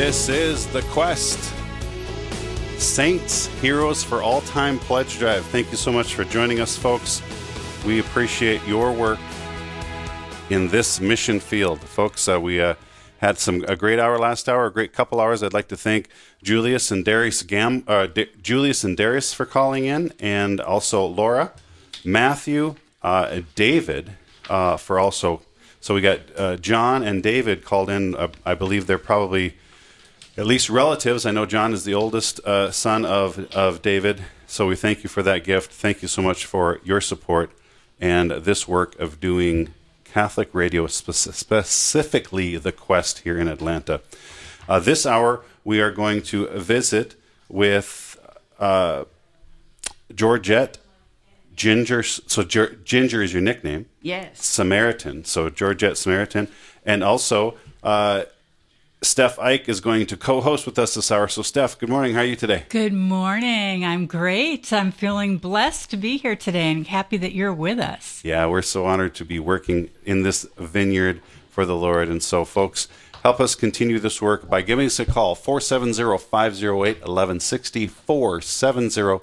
This is The Quest. Saints, Heroes for All Time Pledge Drive. Thank you so much for joining us, folks. We appreciate your work in this mission field. Folks, uh, we uh, had some a great hour last hour, a great couple hours. I'd like to thank Julius and Darius Gam, uh, D- Julius and Darius for calling in, and also Laura, Matthew, uh, David uh, for also. So we got uh, John and David called in. I believe they're probably at least relatives. I know John is the oldest uh, son of of David. So we thank you for that gift. Thank you so much for your support and this work of doing Catholic radio, spe- specifically the Quest here in Atlanta. Uh, this hour, we are going to visit with uh, Georgette Ginger. So Ger- Ginger is your nickname. Yes. Samaritan. So Georgette Samaritan, and also uh, Stef Eich is going to co-host with us this hour. So Stef, good morning. How are you today? Good morning. I'm great. I'm feeling blessed to be here today and happy that you're with us. Yeah, we're so honored to be working in this vineyard for the Lord. And so, folks, help us continue this work by giving us a call 470 508 1160. 470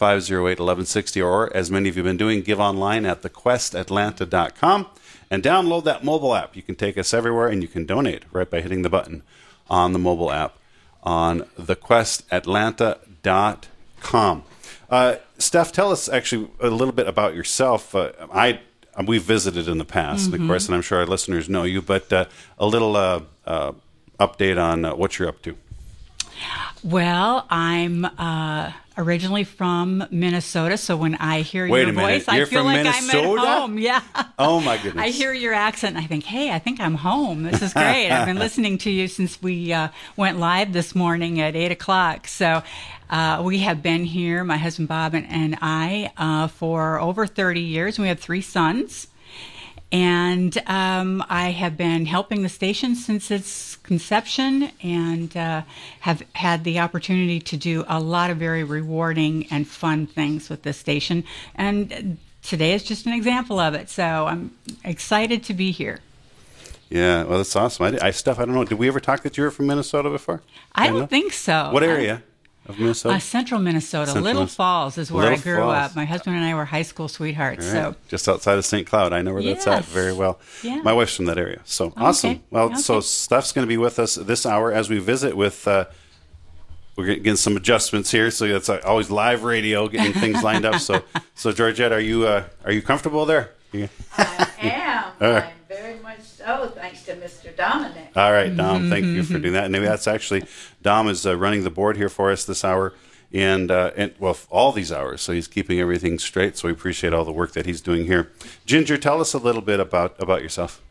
508 1160. Or, as many of you have been doing, give online at thequestatlanta.com and download that mobile app. You can take us everywhere and you can donate right by hitting the button on the mobile app on thequestatlanta.com. Uh, Stef, tell us actually a little bit about yourself. Uh, I we've visited in the past, of course, and I'm sure our listeners know you. But uh, a little uh, uh, update on uh, what you're up to. Well, I'm uh, originally from Minnesota, so when I hear Wait your voice, I feel like Minnesota? I'm at home. Yeah. Oh my goodness! I hear your accent and I think, hey, I think I'm home. This is great. I've been listening to you since we uh, went live this morning at 8 o'clock. So uh, we have been here, my husband Bob and, and I, uh, for over 30 years. We have three sons. And um, I have been helping the station since its conception and uh, have had the opportunity to do a lot of very rewarding and fun things with the station. And today is just an example of it. So I'm excited to be here. Yeah, well, that's awesome. I, I Stef, I don't know. Did we ever talk that you were from Minnesota before? I know. don't think so. What area of Minnesota? Uh, central Minnesota, Central Little Minnes- Falls is where Little I grew Falls. up. My husband and I were high school sweethearts. All right. So just outside of St. Cloud. I know where that's at very well. Yeah. My wife's from that area. So awesome. Well, so Stef's going to be with us this hour as we visit with. Uh, we're getting some adjustments here, so it's uh, always live radio, getting things lined up. So, so Georgette, are you uh, are you comfortable there? You- I am. All right. I'm very much so, thanks to Mr. Dominic. All right, Dom. Thank you for doing that. And maybe that's actually Dom is uh, running the board here for us this hour, and uh, and well, all these hours. So he's keeping everything straight. So we appreciate all the work that he's doing here. Ginger, tell us a little bit about about yourself.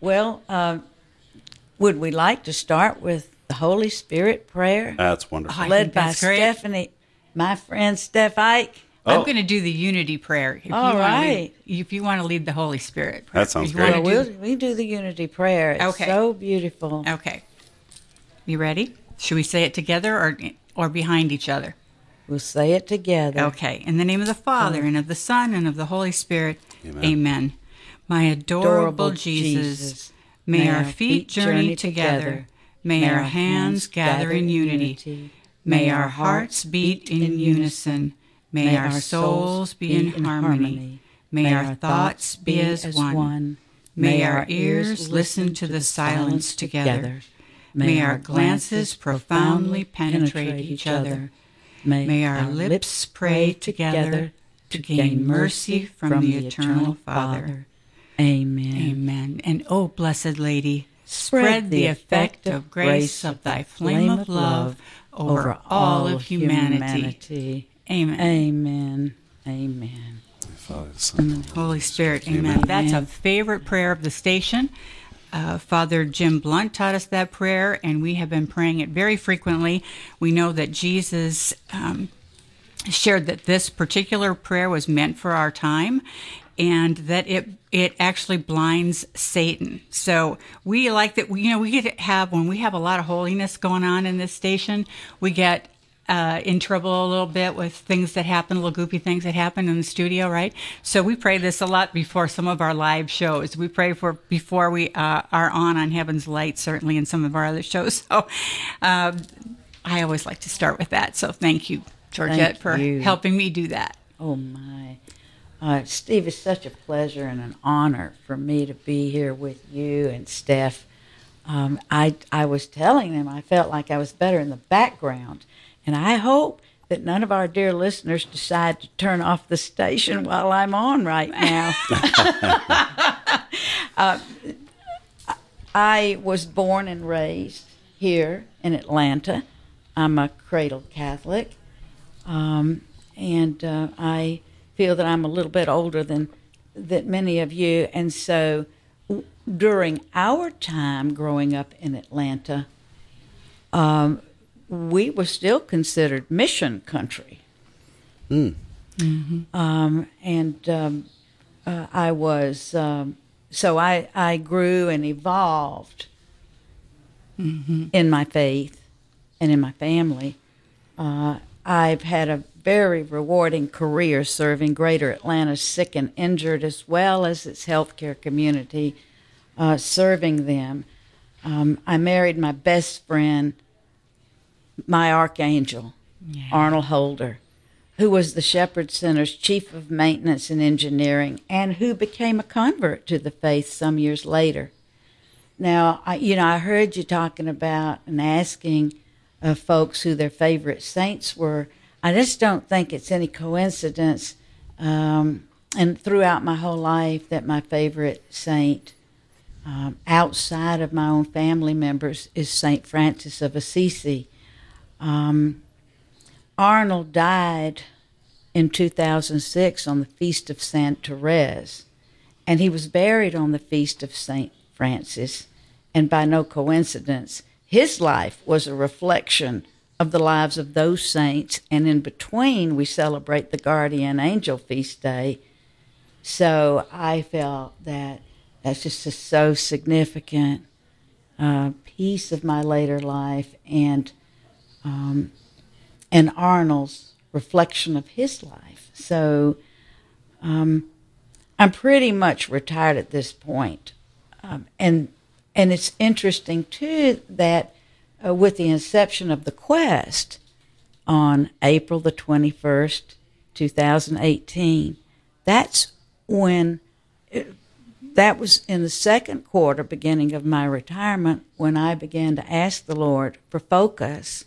Well, uh, would we like to start with the Holy Spirit prayer That's wonderful. I led by that's great. Stephanie, my friend Stef Eich? Oh. I'm going to do the unity prayer. If All you wanna right. lead- if you want to lead the Holy Spirit prayer. That sounds If great. Well, we'll, we do the unity prayer. It's Okay. so beautiful. Okay. You ready? Should we say it together or or behind each other? We'll say it together. Okay. In the name of the Father mm. and of the Son and of the Holy Spirit. Amen. Amen. My adorable, Adorable Jesus, Jesus, may our feet journey together. May our hands gather in unity. May our hearts beat in unison. May our souls be in harmony. May our thoughts be as one. May our ears listen to the silence together. May our glances profoundly penetrate each other. May our lips pray together to gain mercy from the eternal Father. Amen. Amen. And O blessed Lady, spread the effect of grace of thy flame of love over all of humanity. Amen. Amen. Amen. Father, Son, Holy Spirit, amen. Amen. That's a favorite prayer of the station. Uh, Father Jim Blunt taught us that prayer, and we have been praying it very frequently. We know that Jesus um, shared that this particular prayer was meant for our time and that it it actually blinds Satan. So we like that we you know we get to have when we have a lot of holiness going on in this station, we get uh, in trouble a little bit with things that happen, little goopy things that happen in the studio, right? So we pray this a lot before some of our live shows. We pray for before we uh, are on on Heaven's Light, certainly in some of our other shows. So um, I always like to start with that. So thank you, Georgette, Thank for you. helping me do that. Oh my. Uh, Steve, it's such a pleasure and an honor for me to be here with you and Stef. Um, I, I was telling them I felt like I was better in the background, and I hope that none of our dear listeners decide to turn off the station while I'm on right now. uh, I was born and raised here in Atlanta. I'm a cradle Catholic. Um, and uh, I feel that I'm a little bit older than that many of you, and so w- during our time growing up in Atlanta, um, we were still considered mission country. Um, and um, uh, I was um, so I I grew and evolved in my faith and in my family. Uh, I've had a very rewarding career serving Greater Atlanta's sick and injured, as well as its healthcare community, uh, serving them. Um, I married my best friend, my archangel, Arnold Holder, who was the Shepherd Center's chief of maintenance and engineering, and who became a convert to the faith some years later. Now, I, you know, I heard you talking about and asking uh, folks who their favorite saints were. I just don't think it's any coincidence, um, and throughout my whole life, that my favorite saint, um, outside of my own family members, is Saint Francis of Assisi. Um, Arnold died in 2006 on the feast of Saint Therese, and he was buried on the feast of Saint Francis. And by no coincidence, his life was a reflection of the lives of those saints. And in between, we celebrate the Guardian Angel Feast Day. So I felt that that's just a so significant uh, piece of my later life, and um, and Arnold's reflection of his life. So um, I'm pretty much retired at this point. Um, and and it's interesting too that uh, with the inception of the quest on April the 21st, 2018, that's when it, that was in the second quarter beginning of my retirement when I began to ask the Lord for focus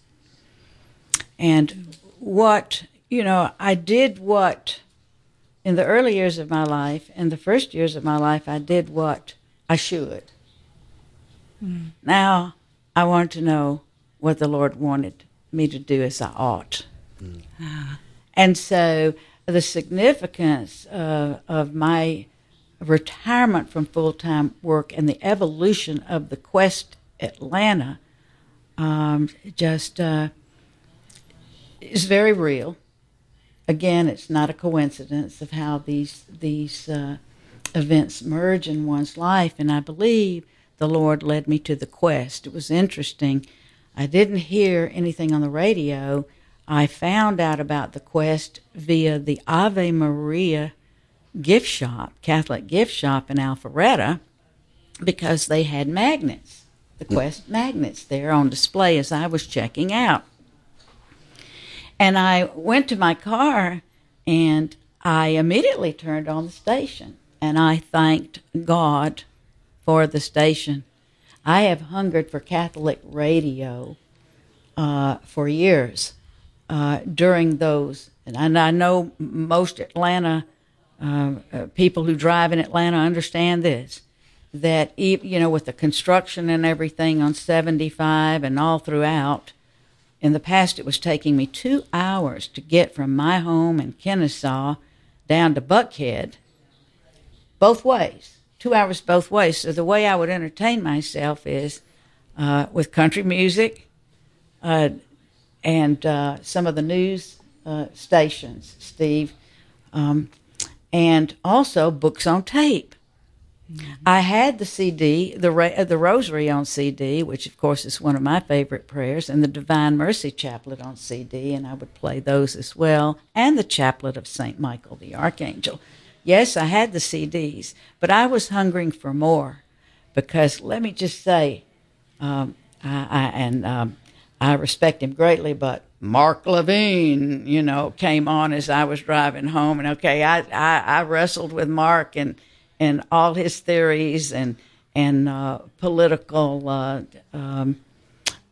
and what you know I did what in the early years of my life in the first years of my life I did what I should. Now I want to know what the Lord wanted me to do as I ought. And so the significance uh, of my retirement from full time work and the evolution of the Quest Atlanta um, just uh, is very real. Again, it's not a coincidence of how these these uh, events merge in one's life, and I believe the Lord led me to the quest. It was interesting. I didn't hear anything on the radio. I found out about the quest via the Ave Maria gift shop, Catholic gift shop in Alpharetta, because they had magnets, the quest magnets there on display as I was checking out. And I went to my car and I immediately turned on the station and I thanked God for the station. I have hungered for Catholic radio uh, for years uh, during those, and I know most Atlanta uh, uh, people who drive in Atlanta understand this. That you know, with the construction and everything on 75 and all throughout, in the past it was taking me two hours to get from my home in Kennesaw down to Buckhead, both ways two hours both ways. So the way I would entertain myself is uh, with country music uh, and uh, some of the news uh, stations, Steve, um, and also books on tape. I had the CD, the uh, the Rosary on CD, which of course is one of my favorite prayers, and the Divine Mercy Chaplet on CD, and I would play those as well, and the Chaplet of Saint Michael the Archangel. Yes, I had the CDs, but I was hungering for more, because let me just say, um, I, I, and um, I respect him greatly, but Mark Levin, you know, came on as I was driving home, and okay, I I, I wrestled with Mark and and all his theories and and uh, political uh, um,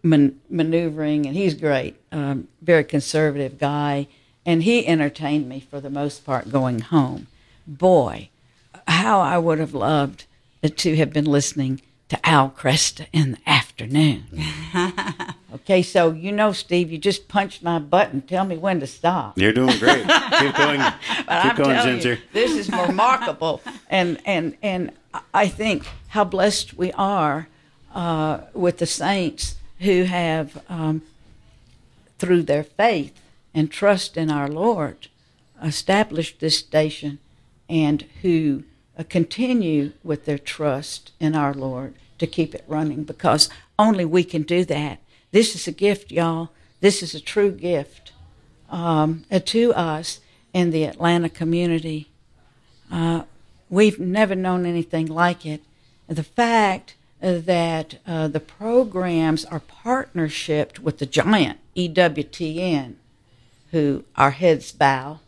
man- maneuvering, and he's great, um, very conservative guy, and he entertained me for the most part going home. Boy, how I would have loved to have been listening to Al Kresta in the afternoon. okay, so you know, Steve, you just punched my button. Tell me when to stop. You're doing great. keep going. But keep I'm going, Ginger. you, this is remarkable, and and and I think how blessed we are uh, with the saints who have, um, through their faith and trust in our Lord, established this station, and who continue with their trust in our Lord to keep it running, because only we can do that. This is a gift, y'all. This is a true gift um, uh, to us in the Atlanta community. Uh, we've never known anything like it. The fact uh, that uh, the programs are partnershiped with the giant EWTN, who our heads bow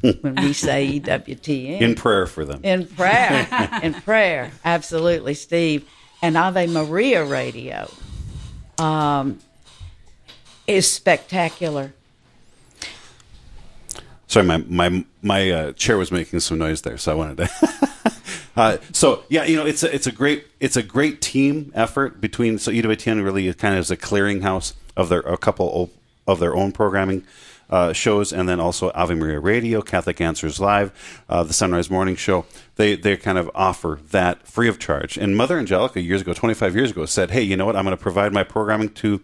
when we say EWTN In prayer for them. in prayer, in prayer, absolutely, Steve. And Ave Maria Radio um, is spectacular. Sorry, my my my uh, chair was making some noise there, so I wanted to. uh, so yeah, you know, it's a, it's a great it's a great team effort between so EWTN really kind of is a clearinghouse of their a couple of, of their own programming. Uh, shows and then also Ave Maria Radio, Catholic Answers Live, uh, the Sunrise Morning Show. They they kind of offer that free of charge. And Mother Angelica years ago, 25 years ago, said, "Hey, you know what? I'm going to provide my programming to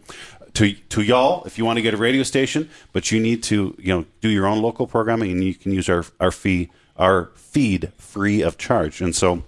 to to y'all if you want to get a radio station, but you need to you know do your own local programming, and you can use our our fee our feed free of charge." And so.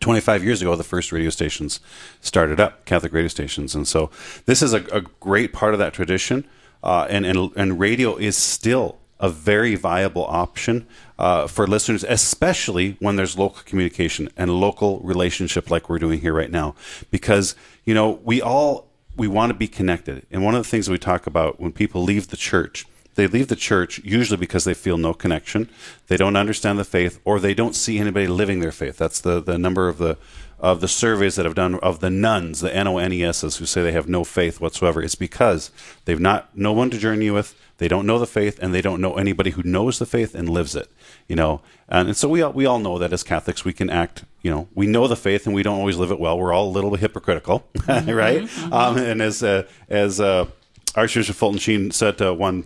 25 years ago, the first radio stations started up, Catholic radio stations. And so this is a, a great part of that tradition. Uh, and, and, and radio is still a very viable option uh, for listeners, especially when there's local communication and local relationship like we're doing here right now. Because, you know, we all, we want to be connected. And one of the things we talk about when people leave the church, they leave the church usually because they feel no connection, they don't understand the faith, or they don't see anybody living their faith. That's the, the number of the of the surveys that have done of the nones, the N O N E S's, who say they have no faith whatsoever. It's because they've not no one to journey with, they don't know the faith, and they don't know anybody who knows the faith and lives it. You know, and, and so we all, we all know that as Catholics we can act. You know, we know the faith and we don't always live it well. We're all a little bit hypocritical, right? Um, and as uh, as uh, Archbishop Fulton Sheen said to one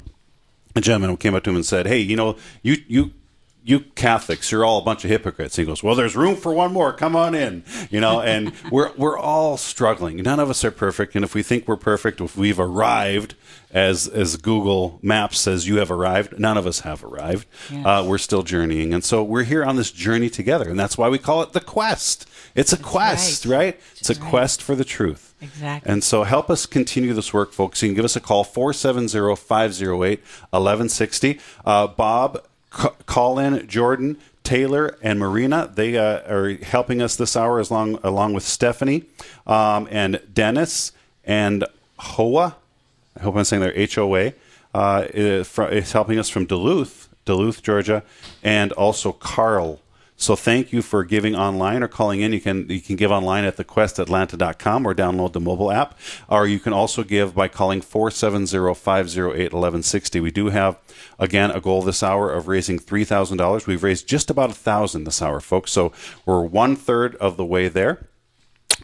a gentleman who came up to him and said, "Hey, you know, you you you Catholics, you're all a bunch of hypocrites." He goes, "Well, there's room for one more. Come on in." You know, and we're we're all struggling. None of us are perfect, and if we think we're perfect, if we've arrived, as as Google Maps says, you have arrived. None of us have arrived. Uh, we're still journeying, and so we're here on this journey together, and that's why we call it the quest. It's a quest, right. right? It's a right. quest for the truth. Exactly. And so help us continue this work, folks. You can give us a call, 470-508-1160. Uh, Bob, c- call in Jordan, Taylor, and Marina. They uh, are helping us this hour as long, along with Stephanie um, and Dennis and Hoa. I hope I'm saying their H-O-A. Uh, is, is helping us from Duluth, Duluth, Georgia, and also Carl. So thank you for giving online or calling in. You can you can give online at thequestatlanta.com or download the mobile app. Or you can also give by calling 470-508-1160. We do have again a goal this hour of raising $3,000. We've raised just about a 1000 this hour, folks. So we're one third of the way there.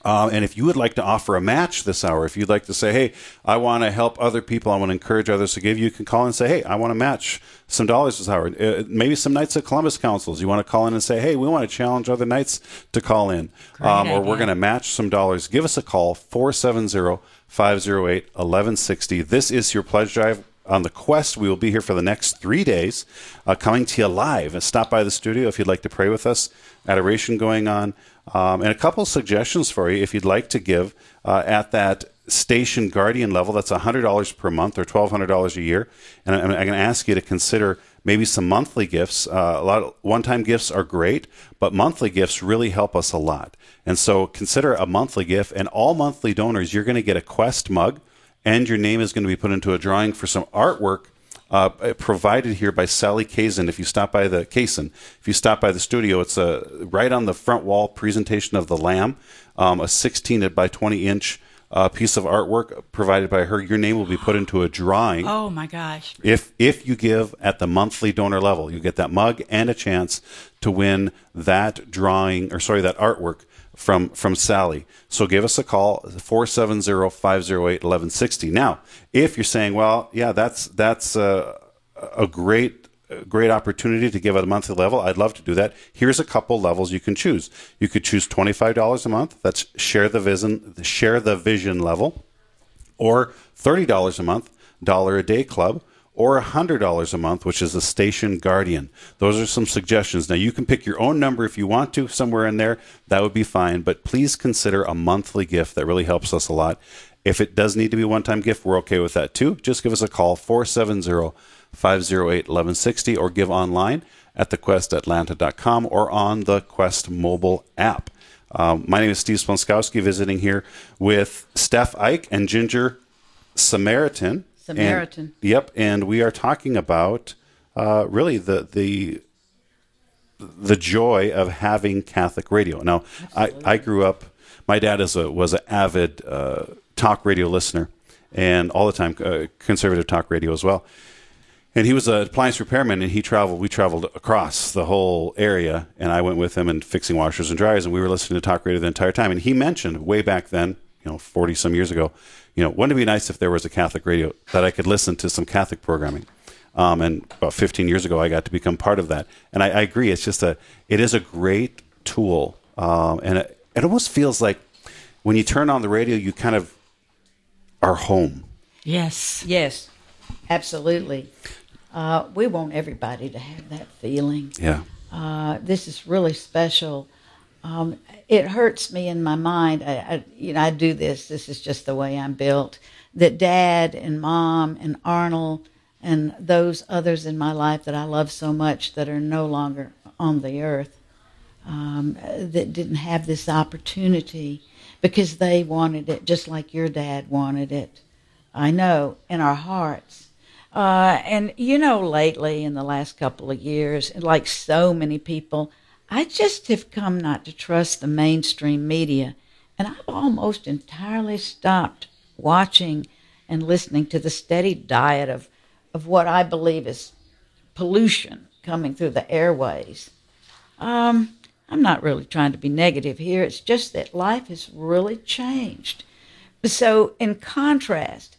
Um, and if you would like to offer a match this hour, if you'd like to say, hey, I want to help other people, I want to encourage others to give, you can call and say, hey, I want to match some dollars this hour. Uh, maybe some Knights of Columbus councils. You want to call in and say, hey, we want to challenge other Knights to call in. Um, or we're going to match some dollars. Give us a call, 470 508 1160. This is your pledge drive on the quest. We will be here for the next three days, uh, coming to you live. And stop by the studio if you'd like to pray with us. Adoration going on, um, and a couple of suggestions for you if you'd like to give uh, at that station guardian level. That's $100 per month or $1,200 a year. And I'm, I'm going to ask you to consider maybe some monthly gifts. Uh, a lot of one-time gifts are great, but monthly gifts really help us a lot. And so consider a monthly gift. And all monthly donors, you're going to get a Quest mug, and your name is going to be put into a drawing for some artwork. Uh, provided here by Sally Kazin. If you stop by the Kazin, if you stop by the studio, it's a right on the front wall presentation of the Lamb, um, a 16 by 20 inch uh, piece of artwork provided by her. Your name will be put into a drawing. Oh my gosh! If if you give at the monthly donor level, you get that mug and a chance to win that drawing or sorry that artwork from from Sally. So give us a call 470-508-1160. Now, if you're saying, well, yeah, that's that's uh, a great great opportunity to give at a monthly level. I'd love to do that. Here's a couple levels you can choose. You could choose $25 a month. That's share the vision, share the vision level, or $30 a month, dollar a day club, or $100 a month, which is a station guardian. Those are some suggestions. Now, you can pick your own number if you want to, somewhere in there. That would be fine. But please consider a monthly gift. That really helps us a lot. If it does need to be a one time gift, we're okay with that too. Just give us a call, 470 508 1160 or give online at thequestatlanta.com or on the Quest mobile app. Um, my name is Steve Splonskowski, visiting here with Stef Eich and Ginger Samaritan. Samaritan. And, yep, and we are talking about uh, really the the the joy of having Catholic radio. Now, I, I grew up. My dad is a was an avid uh, talk radio listener, and all the time uh, conservative talk radio as well and he was an appliance repairman and he traveled we traveled across the whole area and i went with him and fixing washers and dryers and we were listening to talk radio the entire time. And he mentioned way back then you know 40 some years ago you know wouldn't it be nice if there was a catholic radio that i could listen to some catholic programming? Um, and about 15 years ago i got to become part of that. And I, I agree it's just a it is a great tool. Um, and it, it almost feels like when you turn on the radio you kind of are home. Yes. Yes, absolutely. Uh, we want everybody to have that feeling. yeah Uh, this is really special. Um, it hurts me in my mind. I, I, you know, I do this. This is just the way I'm built. That Dad and Mom and Arnold and those others in my life that I love so much that are no longer on the earth, um, that didn't have this opportunity because they wanted it just like your dad wanted it. I know in our hearts. Uh, and you know, lately in the last couple of years, like so many people, I just have come not to trust the mainstream media. And I've almost entirely stopped watching and listening to the steady diet of, of what I believe is pollution coming through the airways. Um, I'm not really trying to be negative here. It's just that life has really changed. So, in contrast,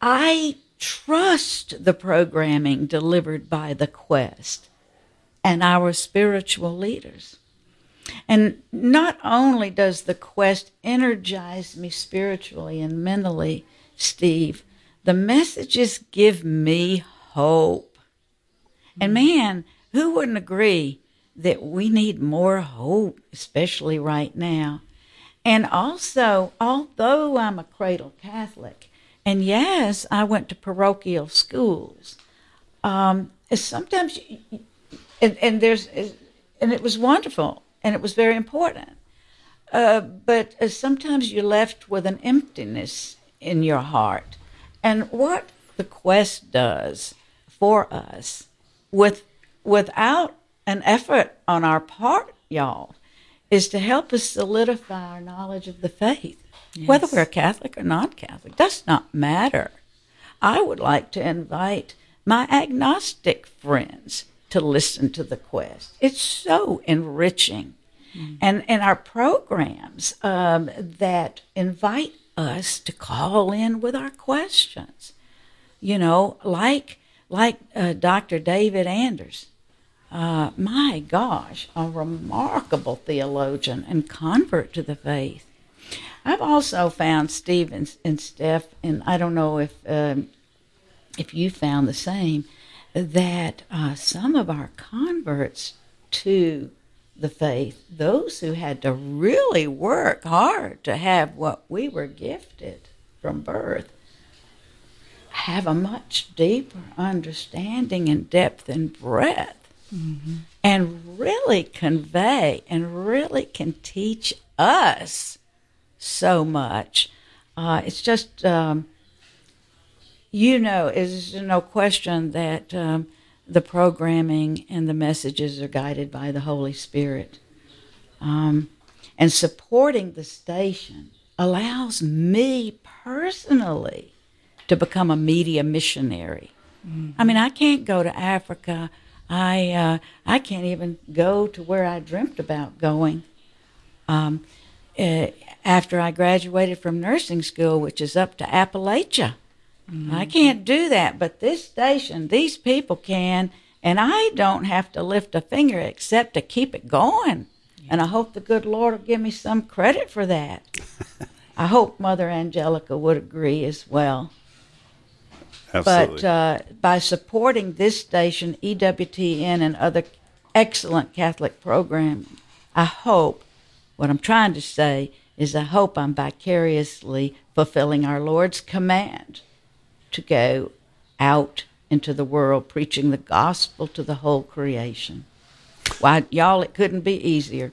I trust the programming delivered by the Quest and our spiritual leaders. And not only does the Quest energize me spiritually and mentally, Steve, the messages give me hope. And mm-hmm. man, who wouldn't agree that we need more hope, especially right now? And also, although I'm a cradle Catholic, and yes, I went to parochial schools. Um, sometimes, and, and there's, and it was wonderful, and it was very important. Uh, but uh, sometimes you're left with an emptiness in your heart. And what the quest does for us, with without an effort on our part, y'all, is to help us solidify our knowledge of the faith. Yes. Whether we're Catholic or not Catholic does not matter. I would like to invite my agnostic friends to listen to the quest. It's so enriching. Mm. And, and our programs um, that invite us to call in with our questions, you know, like like uh, Dr. David Anders. Uh, my gosh, a remarkable theologian and convert to the faith. I've also found Steve and, and Stef, and I don't know if um, if you found the same, that uh, some of our converts to the faith, those who had to really work hard to have what we were gifted from birth, have a much deeper understanding and depth and breadth mm-hmm. and really convey and really can teach us so much. Uh, it's just, um, you know, is no question that um, the programming and the messages are guided by the Holy Spirit. Um, and supporting the station allows me personally to become a media missionary. Mm-hmm. I mean, I can't go to Africa. I uh, I can't even go to where I dreamt about going. Um, uh, after I graduated from nursing school, which is up to Appalachia, mm-hmm. I can't do that. But this station, these people can, and I don't have to lift a finger except to keep it going. Yeah. And I hope the good Lord will give me some credit for that. I hope Mother Angelica would agree as well. Absolutely. But uh, by supporting this station, EWTN, and other excellent Catholic programs, I hope what I'm trying to say is I hope I'm vicariously fulfilling our Lord's command to go out into the world preaching the gospel to the whole creation. Why, y'all, it couldn't be easier.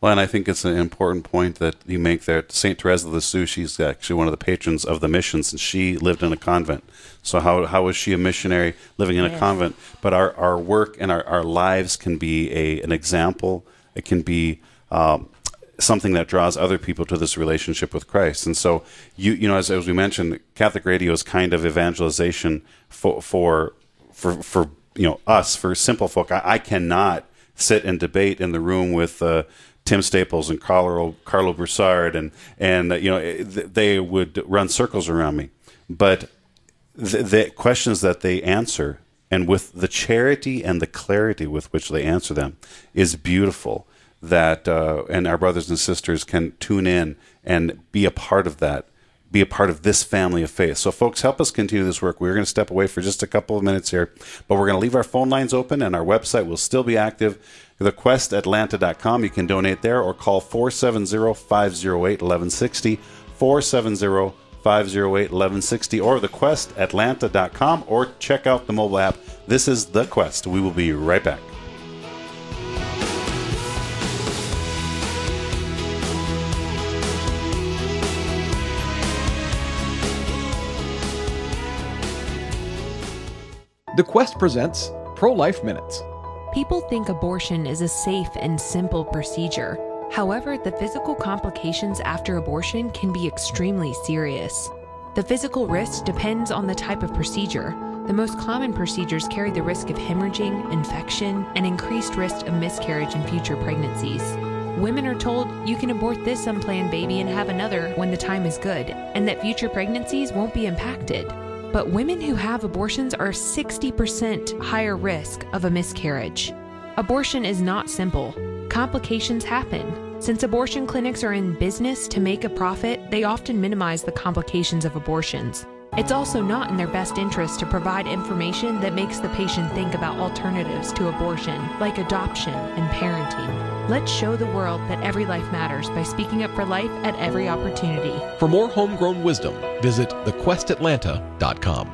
Well, and I think it's an important point that you make there. Saint Teresa of Lisieux, she's actually one of the patrons of the missions, and she lived in a convent. So how how was she a missionary living in yes. a convent? But our, our work and our, our lives can be a an example. It can be um, something that draws other people to this relationship with Christ. And so you you know as, as we mentioned, Catholic radio is kind of evangelization for for for, for you know us for simple folk. I, I cannot sit and debate in the room with. Uh, Tim Staples and Karlo Karlo Broussard and and uh, you know they would run circles around me, but the, the, questions that they answer and with the charity and the clarity with which they answer them is beautiful. That uh, and our brothers and sisters can tune in and be a part of that be a part of this family of faith. So, folks, help us continue this work. We're going to step away for just a couple of minutes here, but we're going to leave our phone lines open and our website will still be active thequestatlanta.com. You can donate there or call 470 508 1160. 470 508 1160 or thequestatlanta.com or check out the mobile app. This is The Quest. We will be right back. The Quest presents Pro Life Minutes. People think abortion is a safe and simple procedure. However, the physical complications after abortion can be extremely serious. The physical risk depends on the type of procedure. The most common procedures carry the risk of hemorrhaging, infection, and increased risk of miscarriage in future pregnancies. Women are told you can abort this unplanned baby and have another when the time is good, and that future pregnancies won't be impacted. But women who have abortions are 60% higher risk of a miscarriage. Abortion is not simple. Complications happen. Since abortion clinics are in business to make a profit, they often minimize the complications of abortions. It's also not in their best interest to provide information that makes the patient think about alternatives to abortion, like adoption and parenting. Let's show the world that every life matters by speaking up for life at every opportunity. For more homegrown wisdom, visit thequestatlanta.com.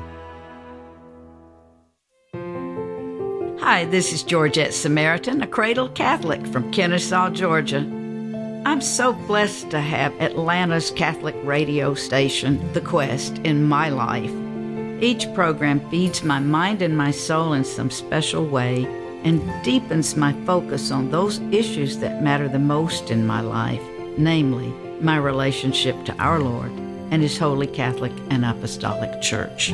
Hi, this is Georgette Samaritan, a cradle Catholic from Kennesaw, Georgia. I'm so blessed to have Atlanta's Catholic radio station, The Quest, in my life. Each program feeds my mind and my soul in some special way and deepens my focus on those issues that matter the most in my life, namely, my relationship to our Lord and His Holy Catholic and Apostolic Church.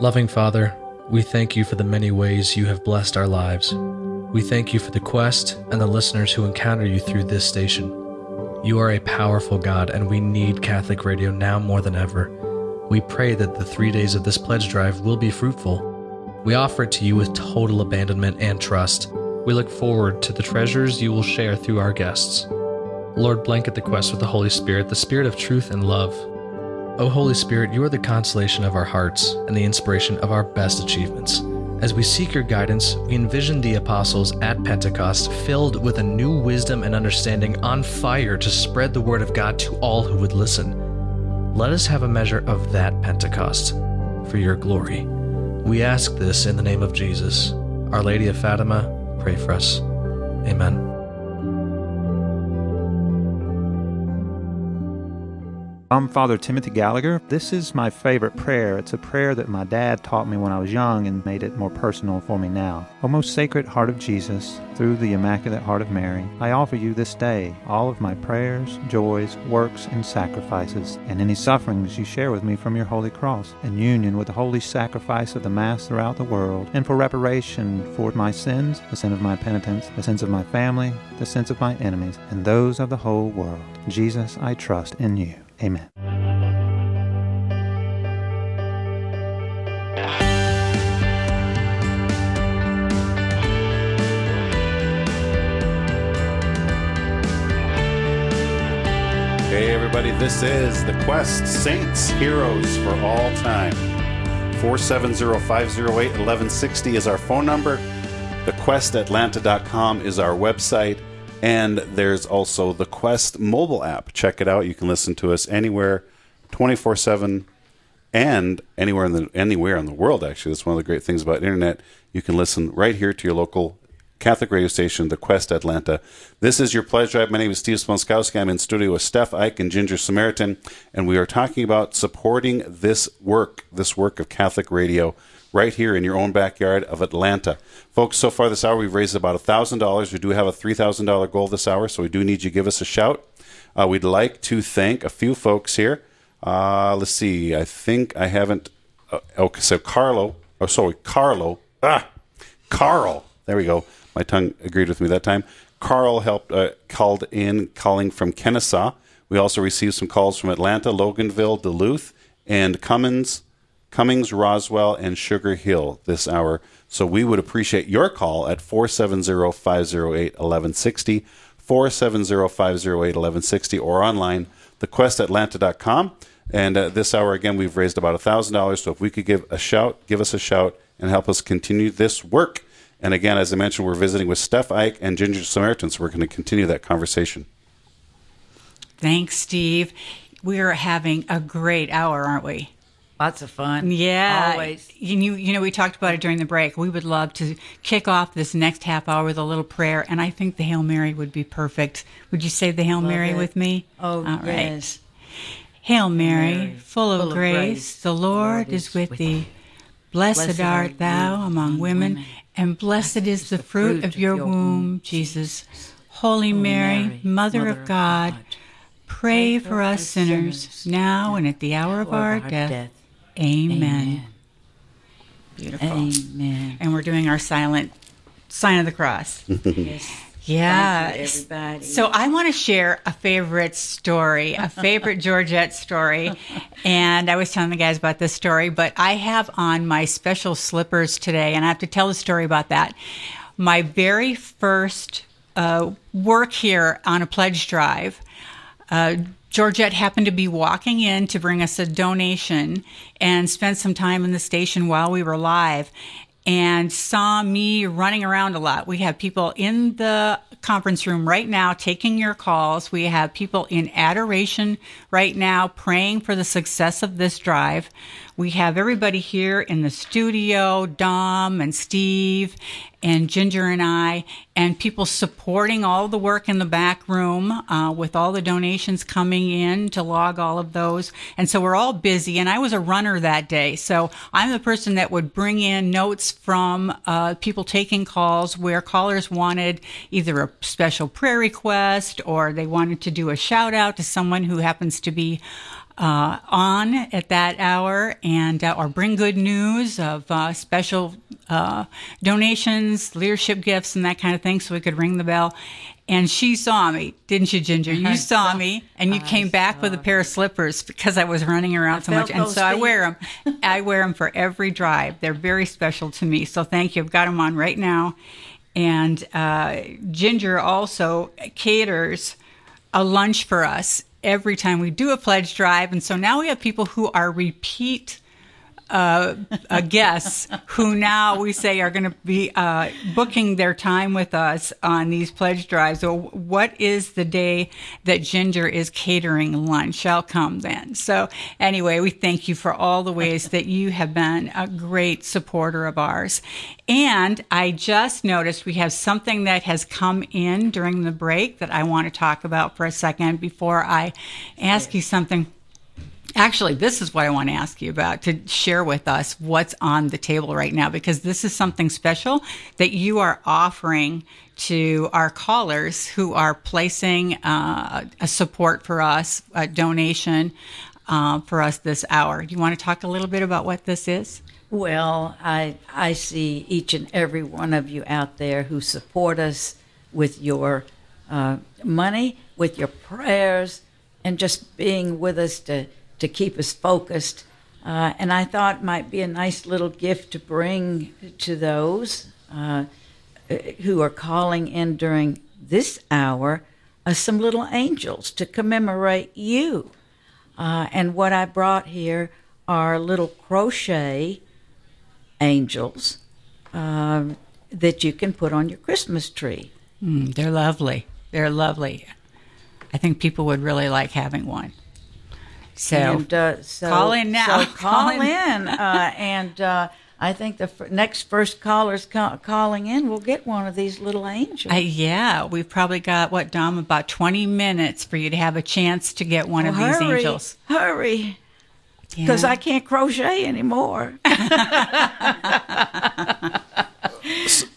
Loving Father, we thank you for the many ways you have blessed our lives. We thank you for the quest and the listeners who encounter you through this station. You are a powerful God, and we need Catholic radio now more than ever. We pray that the three days of this pledge drive will be fruitful. We offer it to you with total abandonment and trust. We look forward to the treasures you will share through our guests. Lord, blanket the quest with the Holy Spirit, the Spirit of truth and love. O Holy Spirit, you are the consolation of our hearts and the inspiration of our best achievements. As we seek your guidance, we envision the apostles at Pentecost filled with a new wisdom and understanding on fire to spread the word of God to all who would listen. Let us have a measure of that Pentecost for your glory. We ask this in the name of Jesus. Our Lady of Fatima, pray for us. Amen. I'm Father Timothy Gallagher. This is my favorite prayer. It's a prayer that my dad taught me when I was young and made it more personal for me now. O most sacred heart of Jesus, through the Immaculate Heart of Mary, I offer you this day all of my prayers, joys, works, and sacrifices, and any sufferings you share with me from your holy cross, in union with the holy sacrifice of the Mass throughout the world, and for reparation for my sins, the sin of my penitents, the sins of my family, the sins of my enemies, and those of the whole world. Jesus, I trust in you. Amen. Hey, everybody, this is The Quest Saints Heroes for All Time. 470 508 1160 is our phone number. TheQuestAtlanta.com is our website. And there's also the Quest mobile app. Check it out. You can listen to us anywhere, 24 7, and anywhere in the anywhere in the world. Actually, that's one of the great things about internet. You can listen right here to your local Catholic radio station, the Quest Atlanta. This is your pledge drive. My name is Steve Splonskowski. I'm in studio with Stef Eich and Ginger Samaritan, and we are talking about supporting this work, this work of Catholic radio right here in your own backyard of Atlanta. Folks, so far this hour we've raised about $1,000. We do have a $3,000 goal this hour, so we do need you to give us a shout. Uh, we'd like to thank a few folks here. Uh, let's see, I think I haven't. Uh, okay, so Carlo, oh, sorry, Carlo. Ah, Carl. There we go. My tongue agreed with me that time. Carl helped, uh, called in, calling from Kennesaw. We also received some calls from Atlanta, Loganville, Duluth, and Cummins, Cummings, Roswell, and Sugar Hill this hour. So we would appreciate your call at 470 508 1160, 470 508 1160, or online, thequestatlanta.com. And uh, this hour, again, we've raised about $1,000. So if we could give a shout, give us a shout, and help us continue this work. And again, as I mentioned, we're visiting with Stef Eich and Ginger Samaritan, so we're going to continue that conversation. Thanks, Steve. We're having a great hour, aren't we? Lots of fun. Yeah. Always. You, you know, we talked about it during the break. We would love to kick off this next half hour with a little prayer, and I think the Hail Mary would be perfect. Would you say the Hail Love Mary it. with me? Oh, All right. yes. Hail Mary, Mary, full of full of grace, grace, the Lord is with thee. Blessed, Blessed art thou among women, women, and blessed is the fruit of your womb, Jesus. Holy Mary, Mary, Mother Mother of God, pray for us sinners, now and at the hour of our death. Amen. Amen. Beautiful. Amen. And we're doing our silent sign of the cross. Yes. Yeah. Everybody. So I want to share a favorite story, a favorite Georgette story. And I was telling the guys about this story, but I have on my special slippers today, and I have to tell the story about that. My very first uh, work here on a pledge drive. Uh, Georgette happened to be walking in to bring us a donation and spent some time in the station while we were live and saw me running around a lot. We have people in the conference room right now taking your calls. We have people in adoration right now praying for the success of this drive. We have everybody here in the studio, Dom and Steve and Ginger and I, and people supporting all the work in the back room uh, with all the donations coming in to log all of those. And so we're all busy. And I was a runner that day. So I'm the person that would bring in notes from uh, people taking calls where callers wanted either a special prayer request or they wanted to do a shout out to someone who happens to be uh, on at that hour and uh, or bring good news of uh, special uh, donations, leadership gifts, and that kind of thing, so we could ring the bell. And she saw me, didn't you, Ginger? You saw me, and you I came back with a pair of slippers because I was running around I so much, and so I wear them. I wear them for every drive. They're very special to me. So thank you. I've got them on right now. And uh, Ginger also caters a lunch for us every time we do a pledge drive. And so now we have people who are repeat uh, guests who now we say are going to be uh, booking their time with us on these pledge drives. So, what is the day that Ginger is catering lunch? I'll come then. So, anyway, we thank you for all the ways that you have been a great supporter of ours. And I just noticed we have something that has come in during the break that I want to talk about for a second before I ask you something. Actually, this is what I want to ask you about to share with us what's on the table right now, because this is something special that you are offering to our callers who are placing uh, a support for us, a donation uh, for us this hour. Do you want to talk a little bit about what this is? Well, I I see each and every one of you out there who support us with your uh, money, with your prayers, and just being with us to to keep us focused. Uh, and I thought might be a nice little gift to bring to those uh, who are calling in during this hour uh, some little angels to commemorate you. Uh, and what I brought here are little crochet angels uh, that you can put on your Christmas tree. Mm, they're lovely. They're lovely. I think people would really like having one. So, and, uh, so call in now. So call, in, uh, and uh, I think the f- next first callers ca- calling in will get one of these little angels. Uh, yeah, we've probably got what Dom about twenty minutes for you to have a chance to get one well, of these hurry, angels. Hurry, because Yeah. I can't crochet anymore.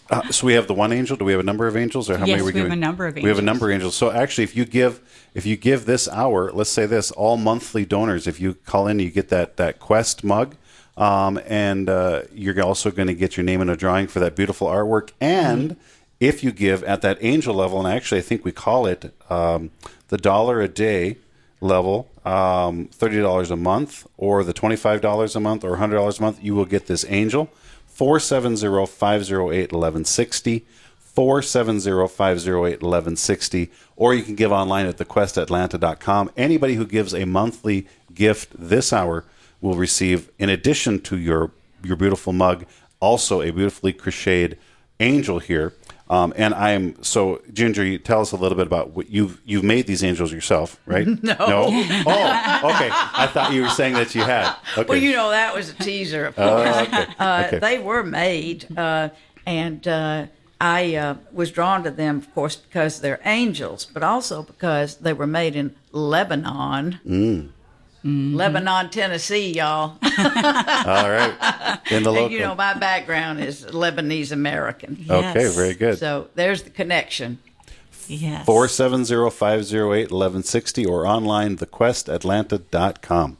Uh, so we have the one angel. Do we have a number of angels, or how Yes, many are we we have a number of We have a angels. number of angels. So actually, if you give if you give this hour, let's say this, all monthly donors, if you call in, you get that that quest mug, um, and uh, you're also going to get your name in a drawing for that beautiful artwork. And if you give at that angel level, and actually, I think we call it um, the dollar a day level, um, thirty dollars a month, or the twenty five dollars a month, or hundred dollars a month, you will get this angel. 470-508-1160 470-508-1160 or you can give online at thequestatlanta.com anybody who gives a monthly gift this hour will receive in addition to your your beautiful mug also a beautifully crocheted angel here um, and I'm so Ginger. You tell us a little bit about what you've you've made these angels yourself, right? No. No. Oh, okay. I thought you were saying that you had. Okay. Well, you know that was a teaser, of course. Oh, okay. Uh, Okay. They were made, uh, and uh, I uh, was drawn to them, of course, because they're angels, but also because they were made in Lebanon. Mm. Mm-hmm. Lebanon, Tennessee, y'all. All right. In the local. and you know, my background is Lebanese American. okay. Very good. So there's the connection. Yes. 470-508-1160 or online thequestatlanta.com.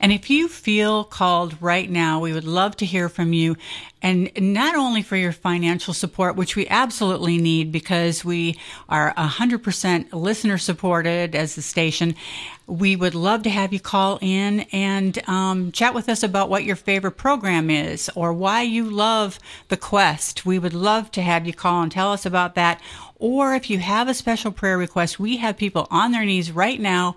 And if you feel called right now, we would love to hear from you. And not only for your financial support, which we absolutely need because we are 100% listener supported as the station, we would love to have you call in and um, chat with us about what your favorite program is or why you love the quest. We would love to have you call and tell us about that. Or if you have a special prayer request, we have people on their knees right now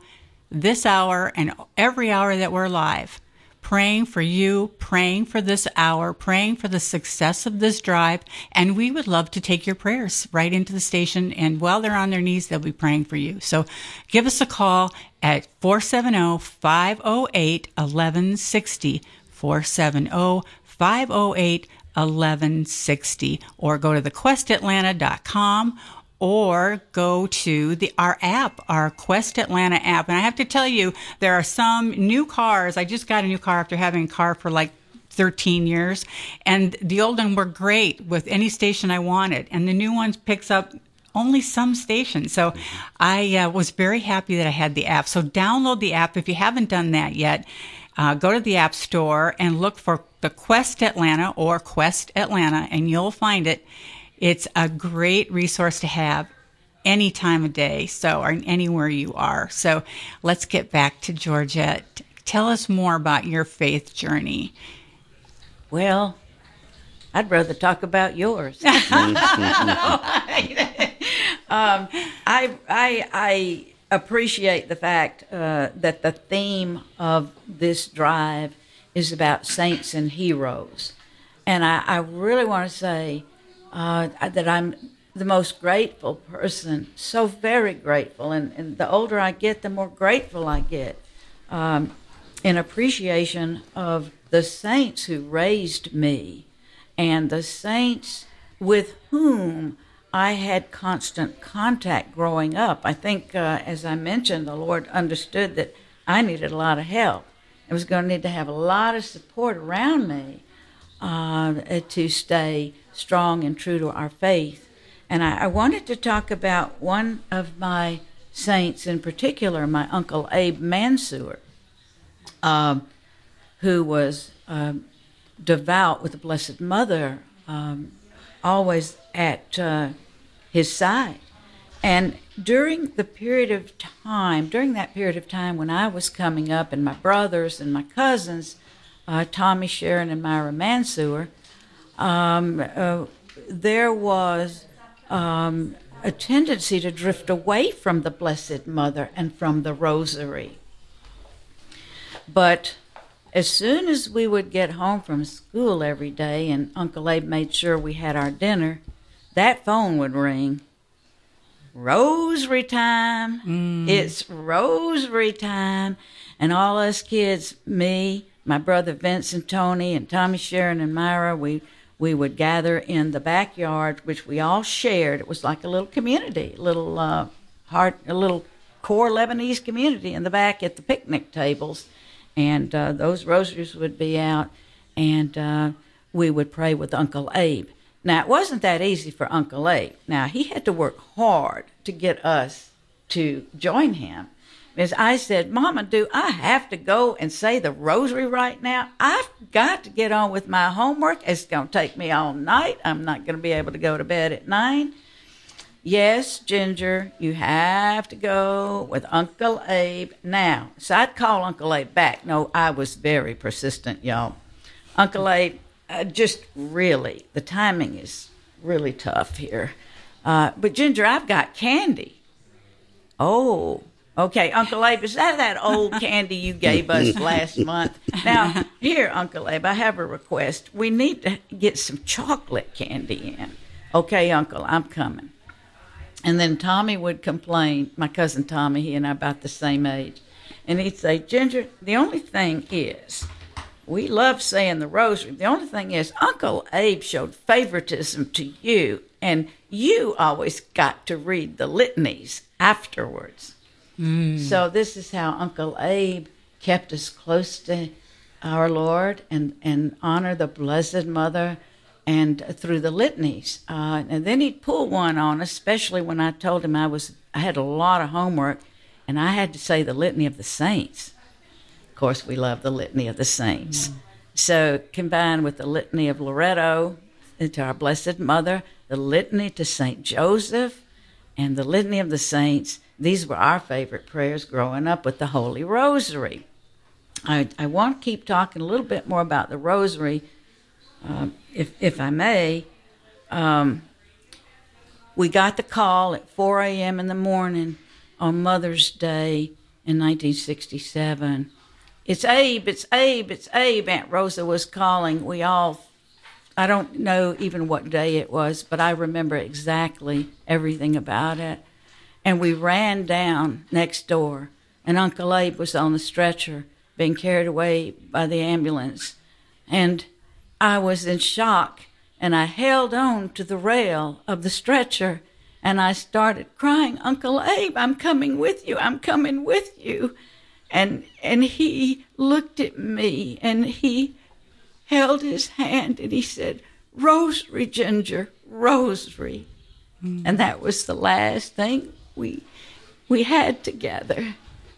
this hour and every hour that we're live, praying for you, praying for this hour, praying for the success of this drive. And we would love to take your prayers right into the station. And while they're on their knees, they'll be praying for you. So give us a call at 470 508 1160. 470 508 1160. Or go to thequestatlanta.com or go to the our app, our Quest Atlanta app. And I have to tell you, there are some new cars. I just got a new car after having a car for like 13 years, and the old one were great with any station I wanted, and the new ones picks up only some stations. So I uh, was very happy that I had the app. So download the app if you haven't done that yet. Uh, go to the App Store and look for the Quest Atlanta or Quest Atlanta, and you'll find it. It's a great resource to have any time of day, so or anywhere you are. So let's get back to Georgette. Tell us more about your faith journey. Well, I'd rather talk about yours. um, I I I appreciate the fact uh, that the theme of this drive is about saints and heroes, and I, I really want to say uh, that I'm the most grateful person, so very grateful, and, and the older I get, the more grateful I get, um, in appreciation of the saints who raised me, and the saints with whom I had constant contact growing up. I think, uh, as I mentioned, the Lord understood that I needed a lot of help. I was going to need to have a lot of support around me uh, to stay strong and true to our faith. And I, I, wanted to talk about one of my saints in particular, my uncle Abe Mansour, um, who was um, devout with the Blessed Mother, um, always at uh, his side. And during the period of time, during that period of time when I was coming up, and my brothers and my cousins, uh, Tommy Sharon and Myra Mansour, um, uh, there was um, a tendency to drift away from the Blessed Mother and from the Rosary. But as soon as we would get home from school every day and Uncle Abe made sure we had our dinner, that phone would ring. Rosary time. Mm. It's rosary time. And all us kids, me, my brother Vincent, Tony, and Tommy Sharon and Myra, we we would gather in the backyard, which we all shared. It was like a little community, a little uh, a little core Lebanese community in the back at the picnic tables and uh, those rosaries would be out, and uh, we would pray with Uncle Abe. Now, it wasn't that easy for Uncle Abe. Now, he had to work hard to get us to join him. As I said, Mama, do I have to go and say the rosary right now? I've got to get on with my homework. It's going to take me all night. I'm not going to be able to go to bed at nine. Yes, Ginger, you have to go with Uncle Abe now. So I'd call Uncle Abe back. No, I was very persistent, y'all. Uncle Abe, uh, just really, the timing is really tough here. Uh, but Ginger, I've got candy. Oh, okay, Uncle Abe, is that that old candy you gave us last month? Now, here, Uncle Abe, I have a request. We need to get some chocolate candy in. Okay, Uncle, I'm coming. And then Tommy would complain, my cousin Tommy, he and I about the same age. And he'd say, Ginger, the only thing is, we love saying the rosary. The only thing is, Uncle Abe showed favoritism to you, and you always got to read the litanies afterwards. Mm. So this is how Uncle Abe kept us close to our Lord and, and honor the Blessed Mother and through the litanies. Uh, and then he'd pull one on, especially when I told him I was I had a lot of homework, and I had to say the litany of the saints. Of course, we love the litany of the saints. Mm. So combined with the litany of Loretto to our Blessed Mother, the litany to Saint Joseph, and the litany of the saints. These were our favorite prayers growing up with the Holy Rosary. I, I want to keep talking a little bit more about the Rosary uh, if, if I may, um, we got the call at 4 a.m. in the morning on Mother's Day in 1967. It's Abe, it's Abe, it's Abe. Aunt Rosa was calling. We all, I don't know even what day it was, but I remember exactly everything about it. And we ran down next door, and Uncle Abe was on the stretcher being carried away by the ambulance. And I was in shock and I held on to the rail of the stretcher and I started crying, Uncle Abe, I'm coming with you. I'm coming with you. And and he looked at me and he held his hand and he said, Rosary, Ginger, Rosary. Mm. And that was the last thing we we had together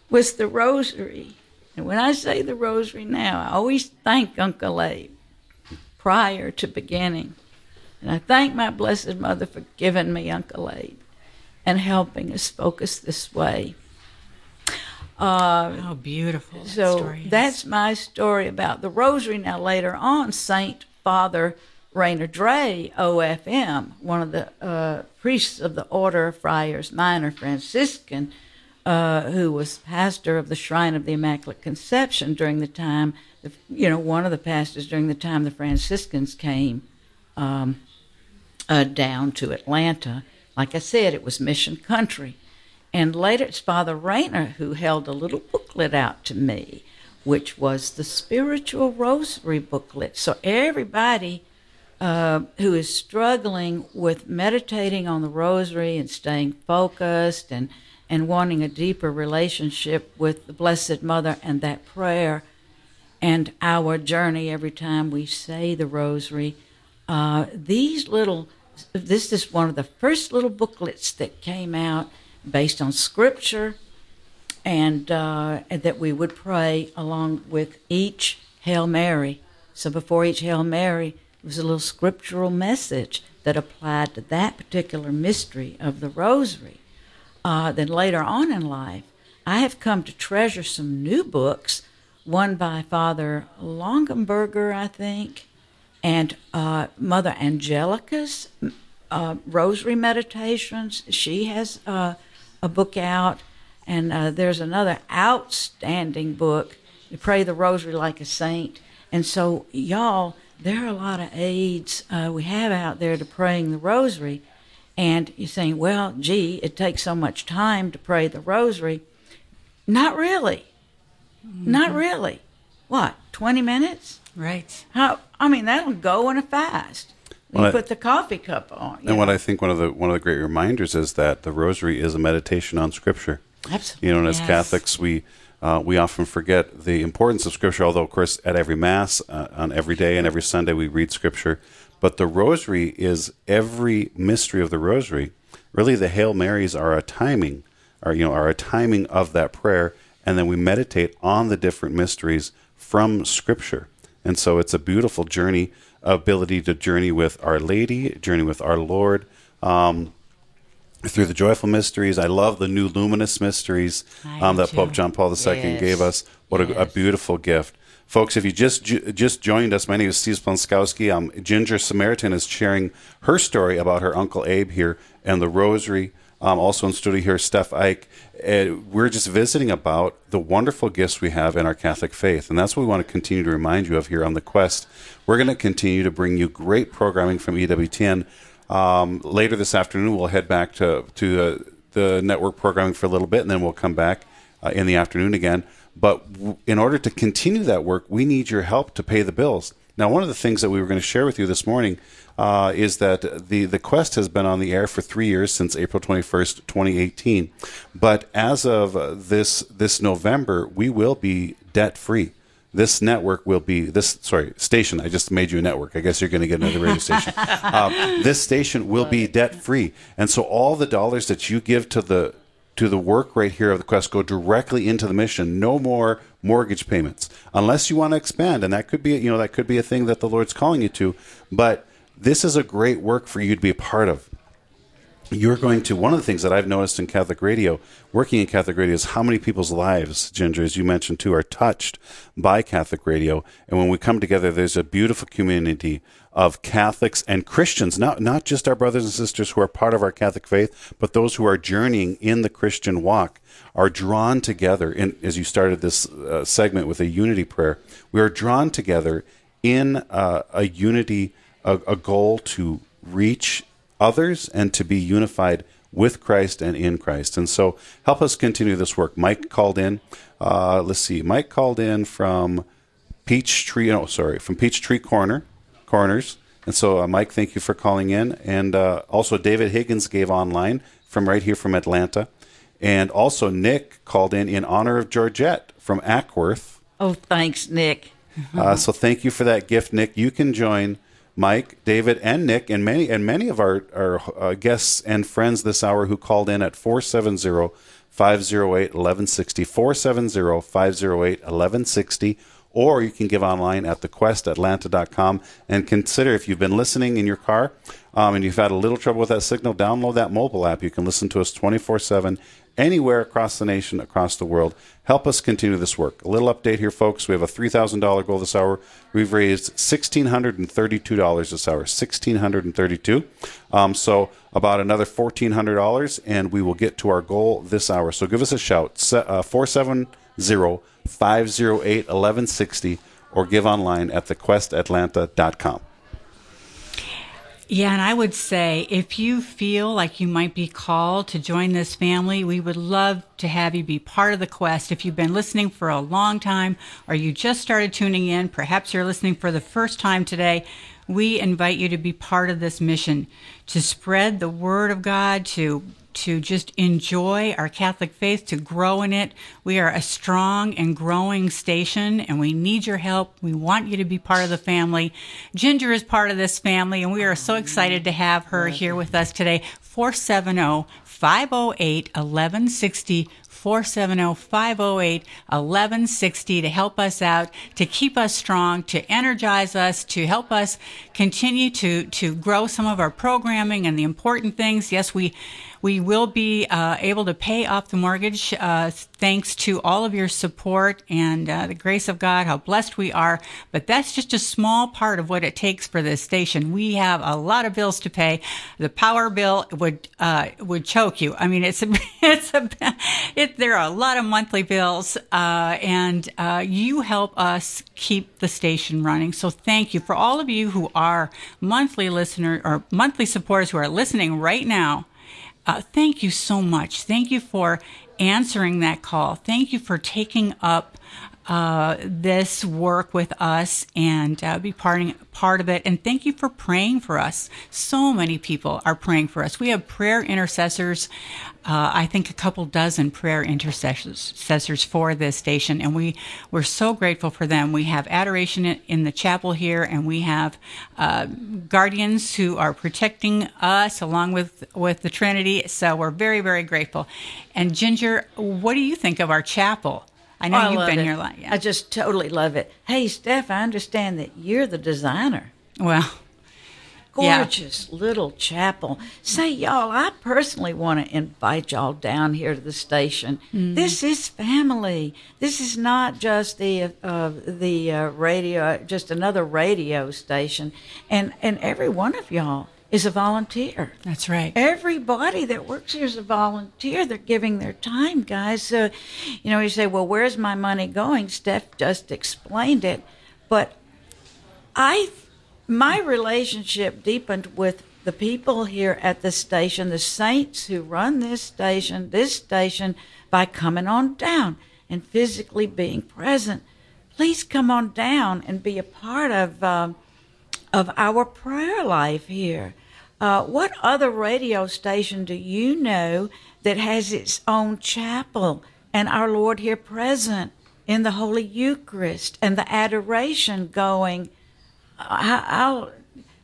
was the rosary. And when I say the rosary now, I always thank Uncle Abe prior to beginning. And I thank my Blessed Mother for giving me Uncle Abe and helping us focus this way. Uh, How beautiful! so that's my story about the Rosary. Now later on, Saint Father Rainer Dray, OFM, one of the uh, priests of the Order of Friars Minor Franciscan, uh, who was pastor of the Shrine of the Immaculate Conception during the time, you know, one of the pastors during the time the Franciscans came um, uh, down to Atlanta. Like I said, it was mission country. And later it's Father Rayner who held a little booklet out to me, which was the Spiritual Rosary booklet. So everybody uh, who is struggling with meditating on the Rosary and staying focused and and wanting a deeper relationship with the Blessed Mother and that prayer and our journey every time we say the Rosary. Uh, these little, this is one of the first little booklets that came out based on Scripture, and, uh, that we would pray along with each Hail Mary. So before each Hail Mary was a little scriptural message that applied to that particular mystery of the Rosary uh, then later on in life, I have come to treasure some new books, one by Father Longenberger, I think, and uh, Mother Angelica's uh, Rosary Meditations. She has uh, a book out, and uh, there's another outstanding book, Pray the Rosary Like a Saint. And so, y'all, there are a lot of aids uh, we have out there to praying the Rosary. And you're saying, well, gee, it takes so much time to pray the rosary. Not really. Mm-hmm. Not really. What, 20 minutes? Right. How, I mean, that'll go in a fast. You well, put the coffee cup on. And know? what I think one of the one of the great reminders is that the rosary is a meditation on Scripture. Absolutely. You know, and as. Catholics, we uh, we often forget the importance of Scripture. Although, of course, at every Mass, uh, on every day and every Sunday, we read Scripture. But the rosary is every mystery of the rosary. Really, the Hail Marys are a timing, are you know, are a timing of that prayer, and then we meditate on the different mysteries from Scripture. And so it's a beautiful journey, ability to journey with Our Lady, journey with our Lord. Um, through the joyful mysteries. I love the new luminous mysteries um, that Pope John Paul II yes. gave us. What yes. a, a, beautiful gift. Folks, if you just just joined us, my name is Steve Splonskowski. Um, Ginger Samaritan is sharing her story about her Uncle Abe here and the Rosary. Um, also in studio here, Stef Eich. Uh, we're just visiting about the wonderful gifts we have in our Catholic faith, and that's what we want to continue to remind you of here on the Quest. We're going to continue to bring you great programming from EWTN. Um, later this afternoon, we'll head back to to uh, the network programming for a little bit, and then we'll come back uh, in the afternoon again. But w- in order to continue that work, we need your help to pay the bills. Now, one of the things that we were going to share with you this morning uh, is that the, the Quest has been on the air for three years since April 21st, 2018. But as of this, this November, we will be debt free this network will be this sorry station i just made you a network i guess you're going to get another radio station um, this station will be debt free and so all the dollars that you give to the to the work right here of the quest go directly into the mission. No more mortgage payments unless you want to expand, and that could be you know that could be a thing that the Lord's calling you to. But this is a great work for you to be a part of. You're going to one of the things that I've noticed in Catholic radio, working in Catholic radio, is how many people's lives, Ginger, as you mentioned too, are touched by Catholic radio. And when we come together, there's a beautiful community of Catholics and Christians, not, not just our brothers and sisters who are part of our Catholic faith, but those who are journeying in the Christian walk are drawn together. In, as you started this uh, segment with a unity prayer, we are drawn together in uh, a unity, a, a goal to reach others and to be unified with Christ and in Christ. And so help us continue this work. Mike called in. Uh, let's see. Mike called in from Peachtree, Oh, sorry, from Peachtree Corner corners. And so, uh, Mike, thank you for calling in. And uh, also, David Higgins gave online from right here from Atlanta. And also, Nick called in in honor of Georgette from Acworth. Oh, thanks, Nick. uh, so, thank you for that gift, Nick. You can join Mike, David, and Nick, and many and many of our, our uh, guests and friends this hour who called in at 470 508 1160. 470 508 1160 or you can give online at thequestatlanta.com. And consider if you've been listening in your car um, and you've had a little trouble with that signal, download that mobile app. You can listen to us 24 7 anywhere across the nation, across the world. Help us continue this work. A little update here, folks. We have a $3,000 goal this hour. We've raised $1,632 this hour, 1,632. Um, so about another $1,400, and we will get to our goal this hour. So give us a shout, 470 508 1160, or give online at thequestatlanta.com. Yeah, and I would say if you feel like you might be called to join this family, we would love to have you be part of the quest. If you've been listening for a long time or you just started tuning in, perhaps you're listening for the first time today, we invite you to be part of this mission to spread the word of God, to to just enjoy our Catholic faith, to grow in it. We are a strong and growing station and we need your help. We want you to be part of the family. Ginger is part of this family and we are so excited to have her here with us today. 470 508 1160 470 508 1160 to help us out, to keep us strong, to energize us, to help us continue to, to grow some of our programming and the important things. Yes, we we will be uh, able to pay off the mortgage uh, thanks to all of your support and uh, the grace of God, how blessed we are. But that's just a small part of what it takes for this station. We have a lot of bills to pay. The power bill would uh, would choke you. I mean, it's a, it's a it, there are a lot of monthly bills, uh, and uh, you help us keep the station running. So thank you for all of you who are monthly listener or monthly supporters who are listening right now. Uh, thank you so much. Thank you for answering that call. Thank you for taking up uh, this work with us and uh, be part, part of it. And thank you for praying for us. So many people are praying for us. We have prayer intercessors. Uh, I think a couple dozen prayer intercessors for this station, and we we're so grateful for them. We have adoration in the chapel here, and we have uh, guardians who are protecting us along with with the Trinity. So we're very very grateful. And Ginger, what do you think of our chapel? I know I you've been it. here. Like, yeah. I just totally love it. Hey, Stef, I understand that you're the designer. Well, gorgeous yeah. little chapel. Say, y'all, I personally want to invite y'all down here to the station. Mm. This is family. This is not just the uh, the uh, radio, just another radio station. And and every one of y'all is a volunteer. That's right. Everybody that works here is a volunteer. They're giving their time, guys. So, you know, you say, well, where's my money going? Stef just explained it. But I, my relationship deepened with the people here at the station, the saints who run this station, this station, by coming on down and physically being present. Please come on down and be a part of. Um, of our prayer life here. Uh, what other radio station do you know that has its own chapel and our Lord here present in the Holy Eucharist and the adoration going? Uh, how, how,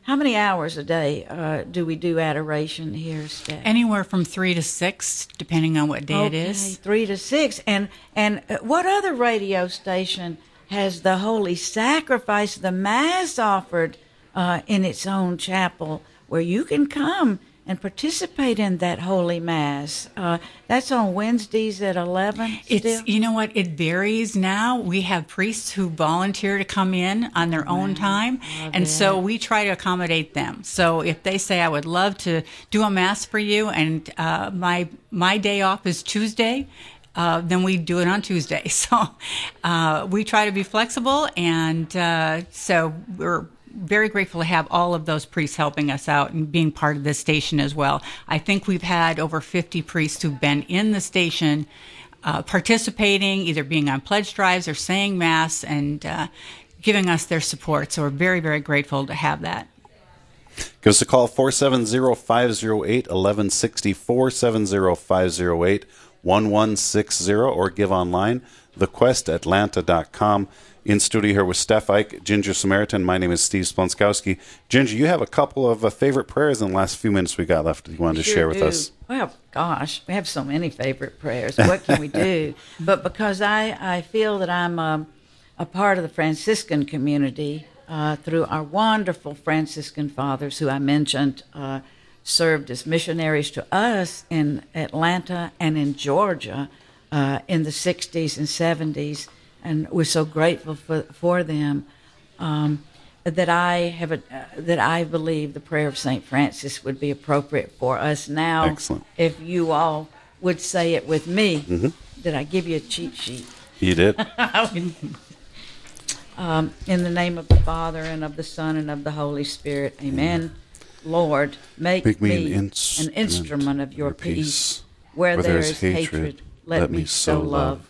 how many hours a day uh, do we do adoration here, Stef? Anywhere from three to six, depending on what day okay, it is. Three to six, and and uh, what other radio station has the Holy Sacrifice, the Mass offered uh, in its own chapel? Where you can come and participate in that holy mass. Uh, that's on Wednesdays at eleven. It's you know what it varies now. We have priests who volunteer to come in on their own time, and it. so we try to accommodate them. So if they say, "I would love to do a mass for you," and uh, my my day off is Tuesday. Uh, then we do it on Tuesday. So uh, we try to be flexible, and uh, so we're very grateful to have all of those priests helping us out and being part of this station as well. I think we've had over 50 priests who've been in the station uh, participating, either being on pledge drives or saying Mass and uh, giving us their support. So we're very, very grateful to have that. Give us a call 470 508 1160 470 508 1160 or give online thequestatlanta.com in studio here with Stef Eich, Ginger Samaritan. My name is Steve Splonskowski. Ginger, you have a couple of uh, favorite prayers in the last few minutes we got left you wanted to sure share with do. us. Well, gosh, we have so many favorite prayers. What can we do? but because I, I feel that I'm um, a part of the Franciscan community uh, through our wonderful Franciscan fathers, who I mentioned uh, served as missionaries to us in Atlanta and in Georgia uh, in the 60s and 70s, and we're so grateful for, for them. Um, that I have a, uh, that I believe the prayer of Saint Francis would be appropriate for us now. Excellent. If you all would say it with me, did I give you a cheat sheet? You did. Um, in the name of the Father and of the Son and of the Holy Spirit, Amen. Lord, make, Make me me, an an, instrument instrument of your your peace. peace. Where, Where there is hatred, hatred, let, me sow love.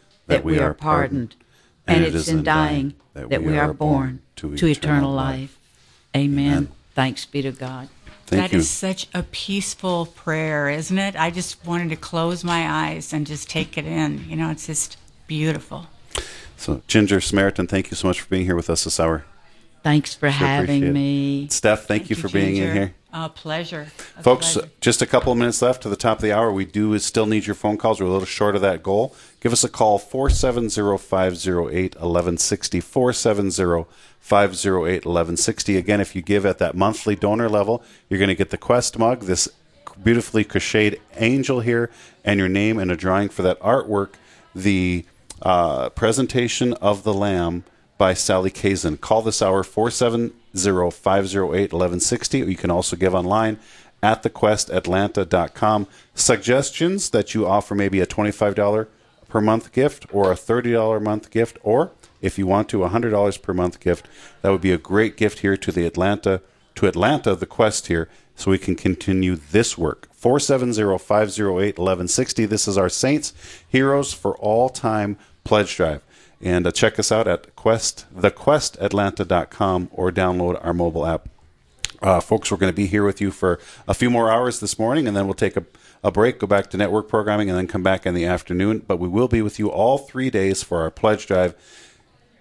that we are pardoned, and it's in dying that we are born to eternal life. Amen. Thanks be to God. Thank That is you. such a peaceful prayer, isn't it? I just wanted to close my eyes and just take it in. You know, it's just beautiful. So, Ginger Samaritan, thank you so much for being here with us this hour. Thanks for Sure having me. Stef, thank, you for being in here. A pleasure. A Folks, pleasure. just a couple of minutes left to the top of the hour. We do still need your phone calls. We're a little short of that goal. Give us a call, 470-508-1160, 470-508-1160. Again, if you give at that monthly donor level, you're going to get the Quest mug, this beautifully crocheted angel here, and your name and a drawing for that artwork, the uh, presentation of the Lamb by Sally Kazan. Call this hour 470-508-1160. You can also give online at thequestatlanta.com. Suggestions that you offer maybe a $25 per month gift or a $30 a month gift or if you want to a $100 per month gift. That would be a great gift here to the Atlanta to Atlanta the Quest here so we can continue this work. 470-508-1160. This is our Saints Heroes for All Time pledge drive. And uh, check us out at quest thequestatlanta.com or download our mobile app. Uh, folks, we're going to be here with you for a few more hours this morning, and then we'll take a, a break, go back to network programming, and then come back in the afternoon. But we will be with you all three days for our pledge drive.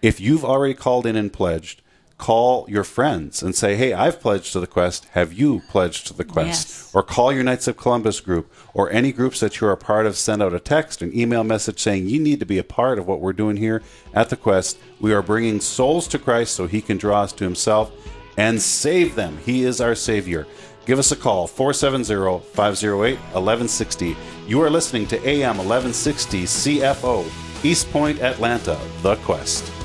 If you've already called in and pledged, call your friends and say, Hey, I've pledged to the Quest. Have you pledged to the Quest? Yes. Or call your Knights of Columbus group or any groups that you're a part of. Send out a text, an email message saying you need to be a part of what we're doing here at the Quest. We are bringing souls to Christ so he can draw us to himself and save them. He is our Savior. Give us a call, 470 508 1160. You are listening to AM 1160 CFO, East Point, Atlanta, The Quest.